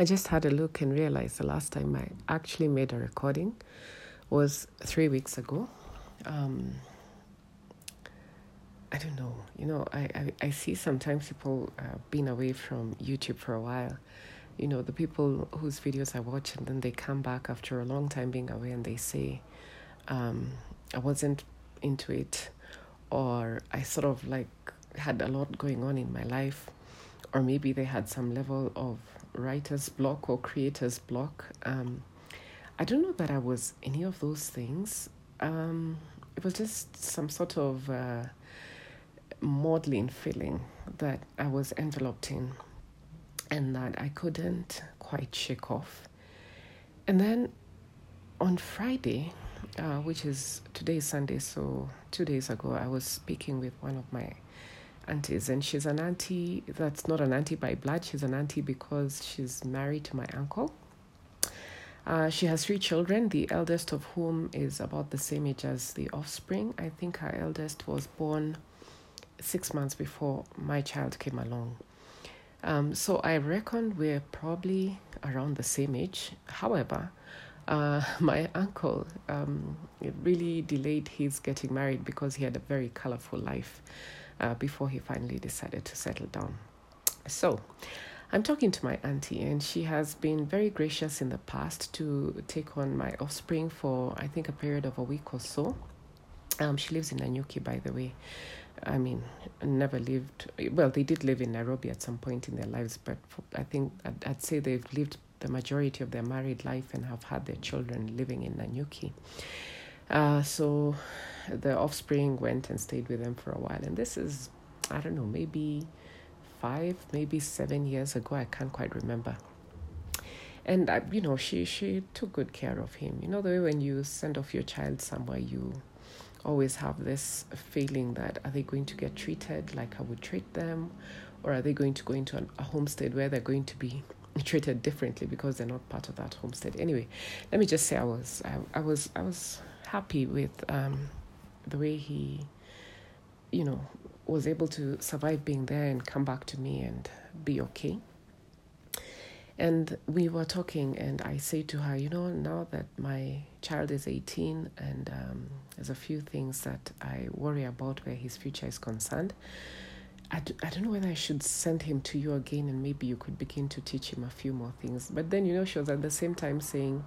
I just had a look and realized the last time I actually made a recording was three weeks ago. Um, I don't know. You know, I, I, I see sometimes people uh, being away from YouTube for a while. You know, the people whose videos I watch and then they come back after a long time being away and they say, um, I wasn't into it, or I sort of like had a lot going on in my life, or maybe they had some level of writer's block or creator's block. Um, I don't know that I was any of those things. Um, it was just some sort of uh, maudlin feeling that I was enveloped in and that I couldn't quite shake off. And then on Friday, uh, which is today Sunday, so two days ago, I was speaking with one of my aunties, and she's an auntie that's not an auntie by blood, she's an auntie because she's married to my uncle. Uh, she has three children, the eldest of whom is about the same age as the offspring. I think her eldest was born six months before my child came along. Um, so I reckon we're probably around the same age. However, uh, my uncle um, really delayed his getting married because he had a very colorful life uh, before he finally decided to settle down. So, I'm talking to my auntie, and she has been very gracious in the past to take on my offspring for I think a period of a week or so. Um, she lives in Nanyuki, by the way. I mean, never lived. Well, they did live in Nairobi at some point in their lives, but for, I think I'd, I'd, say they've lived the majority of their married life and have had their children living in Nanyuki. Uh, so the offspring went and stayed with them for a while, and this is, I don't know, maybe five, maybe seven years ago. I can't quite remember. And I, you know, she she took good care of him. You know, the way when you send off your child somewhere, you always have this feeling that are they going to get treated like I would treat them, or are they going to go into an, a homestead where they're going to be treated differently because they're not part of that homestead. Anyway, let me just say I was I, I was I was happy with um, the way he, you know, was able to survive being there and come back to me and be okay. And we were talking, and I say to her, you know, now that my child is 18 and um, there's a few things that I worry about where his future is concerned, I d- I don't know whether I should send him to you again and maybe you could begin to teach him a few more things. But then, you know, she was at the same time saying,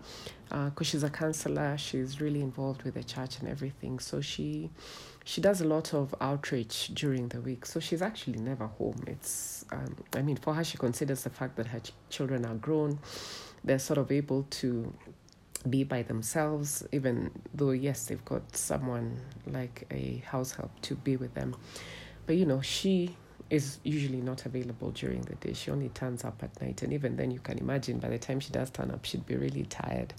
because uh, she's a counselor, she's really involved with the church and everything. So she she does a lot of outreach during the week. So she's actually never home. It's, um, I mean, for her, she considers the fact that her ch- children are grown, they're sort of able to be by themselves, even though, yes, they've got someone like a house help to be with them but you know, she is usually not available during the day. She only turns up at night. And even then, you can imagine by the time she does turn up, she'd be really tired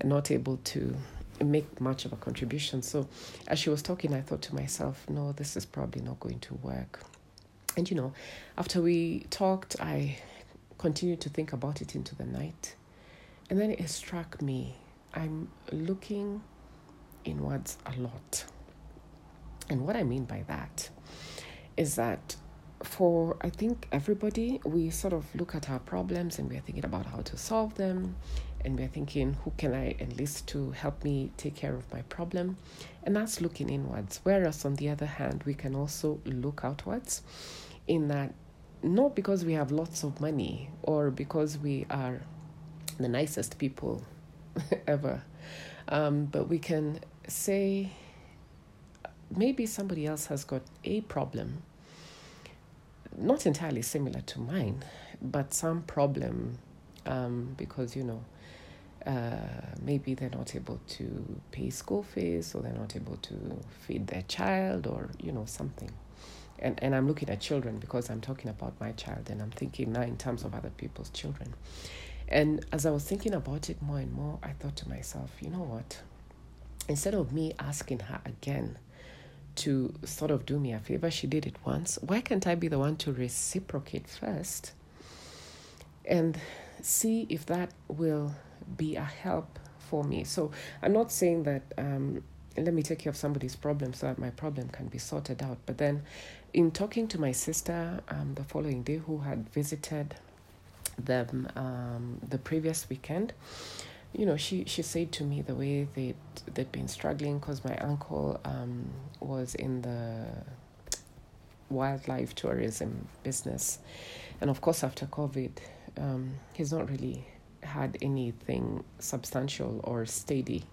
and not able to make much of a contribution. So, as she was talking, I thought to myself, no, this is probably not going to work. And you know, after we talked, I continued to think about it into the night. And then it struck me I'm looking inwards a lot. And what I mean by that is that for I think everybody, we sort of look at our problems and we're thinking about how to solve them. And we're thinking, who can I enlist to help me take care of my problem? And that's looking inwards. Whereas, on the other hand, we can also look outwards in that not because we have lots of money or because we are the nicest people ever, um, but we can say, maybe somebody else has got a problem, not entirely similar to mine, but some problem um, because, you know, uh, maybe they're not able to pay school fees or they're not able to feed their child or, you know, something. And, and I'm looking at children because I'm talking about my child and I'm thinking now in terms of other people's children. And as I was thinking about it more and more, I thought to myself, you know what? Instead of me asking her again, to sort of do me a favor. She did it once. Why can't I be the one to reciprocate first and see if that will be a help for me? So I'm not saying that. Um, let me take care of somebody's problem so that my problem can be sorted out. But then, in talking to my sister um, the following day, who had visited them um, the previous weekend, you know, she, she said to me the way they they'd been struggling because my uncle um, was in the wildlife tourism business, and of course after COVID, um, he's not really had anything substantial or steady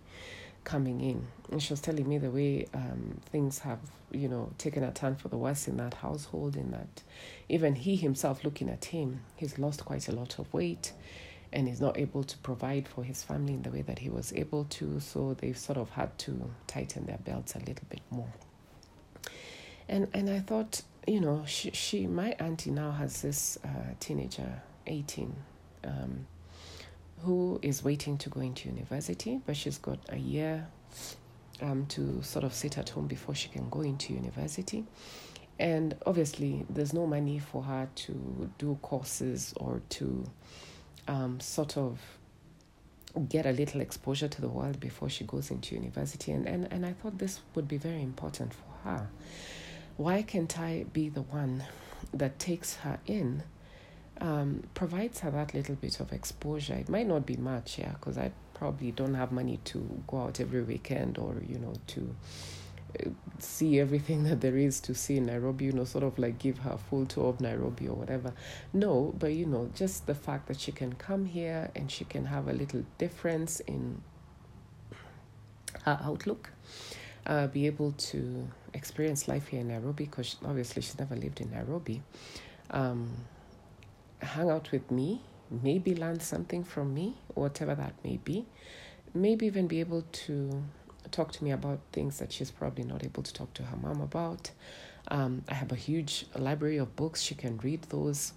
coming in. And she was telling me the way um, things have, you know, taken a turn for the worse in that household, in that even he himself, looking at him, he's lost quite a lot of weight and he's not able to provide for his family in the way that he was able to. So they've sort of had to tighten their belts a little bit more. And and I thought, you know, she, she my auntie now has this uh, teenager, 18, um, who is waiting to go into university, but she's got a year um, to sort of sit at home before she can go into university. And obviously, there's no money for her to do courses or to um, sort of get a little exposure to the world before she goes into university. And, and, and I thought this would be very important for her. Why can't I be the one that takes her in um, provides her that little bit of exposure. It might not be much, yeah, because I probably don't have money to go out every weekend or, you know, to see everything that there is to see in Nairobi, you know, sort of like give her a full tour of Nairobi or whatever. No, but, you know, just the fact that she can come here and she can have a little difference in her outlook. Uh, be able to experience life here in Nairobi because obviously she's never lived in Nairobi. Um, hang out with me, maybe learn something from me, whatever that may be. Maybe even be able to talk to me about things that she's probably not able to talk to her mom about. Um, I have a huge library of books. She can read those.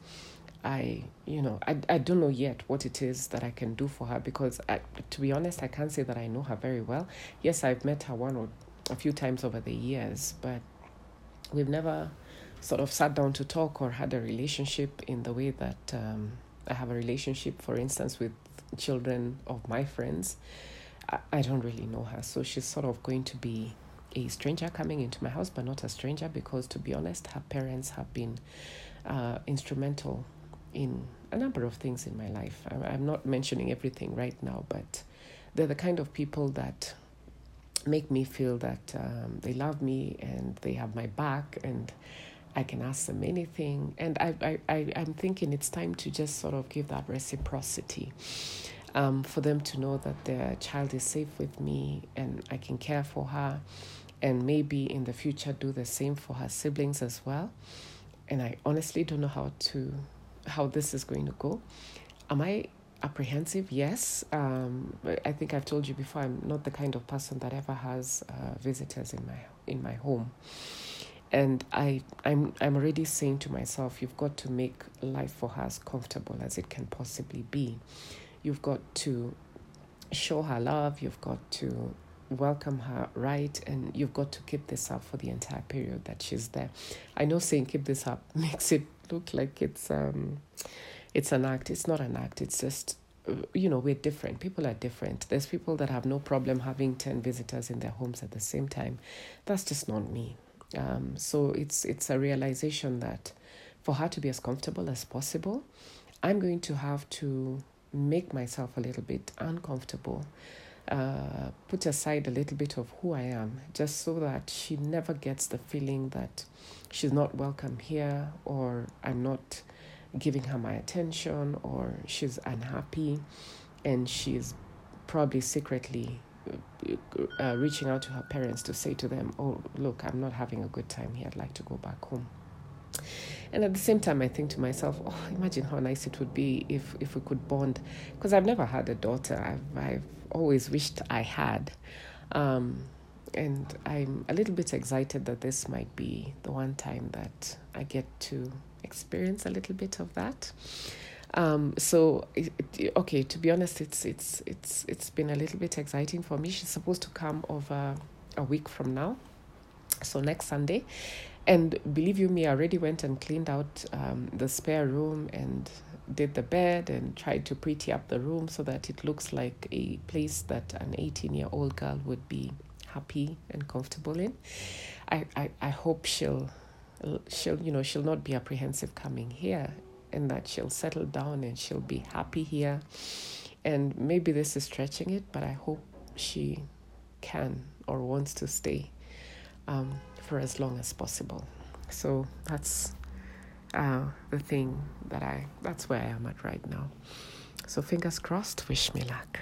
I, you know, I, I don't know yet what it is that I can do for her because, I, to be honest, I can't say that I know her very well. Yes, I've met her one or a few times over the years, but we've never sort of sat down to talk or had a relationship in the way that um, I have a relationship, for instance, with children of my friends. I, don't really know her. So she's sort of going to be a stranger coming into my house, but not a stranger because, to be honest, her parents have been uh, instrumental in a number of things in my life. I, I'm not mentioning everything right now, but they're the kind of people that make me feel that um, they love me and they have my back and I can ask them anything. And I, I, I, I'm thinking it's time to just sort of give that reciprocity um, for them to know that their child is safe with me and I can care for her and maybe in the future do the same for her siblings as well. And I honestly don't know how to how this is going to go. Am I apprehensive? Yes. Um, I think I've told you before. I'm not the kind of person that ever has uh, visitors in my in my home and I, I'm, I'm already saying to myself, you've got to make life for her as comfortable as it can possibly be. You've got to show her love. You've got to welcome her right, and you've got to keep this up for the entire period that she's there. I know saying keep this up makes it look like it's um, it's an act. It's not an act. It's just you know we're different people are different there's people that have no problem having 10 visitors in their homes at the same time that's just not me um, so it's it's a realization that for her to be as comfortable as possible, I'm going to have to make myself a little bit uncomfortable, uh, put aside a little bit of who I am, just so that she never gets the feeling that she's not welcome here or I'm not giving her my attention or she's unhappy and she's probably secretly uh, reaching out to her parents to say to them, "Oh, look, I'm not having a good time here. I'd like to go back home." And at the same time, I think to myself, "Oh, imagine how nice it would be if if we could bond." Because I've never had a daughter. I've I've always wished I had. Um, and I'm a little bit excited that this might be the one time that I get to experience a little bit of that. Um, so okay, to be honest, it's it's it's it's been a little bit exciting for me. She's supposed to come over a week from now, so next Sunday, and believe you me, I already went and cleaned out um, the spare room and did the bed and tried to pretty up the room so that it looks like a place that an 18 year old girl would be happy and comfortable in. I, I, I hope she'll she'll you know she'll not be apprehensive coming here and that she'll settle down and she'll be happy here. And maybe this is stretching it, but I hope she can or wants to stay um, for as long as possible. So that's uh, the thing that I, that's where I am at right now. So fingers crossed, wish me luck.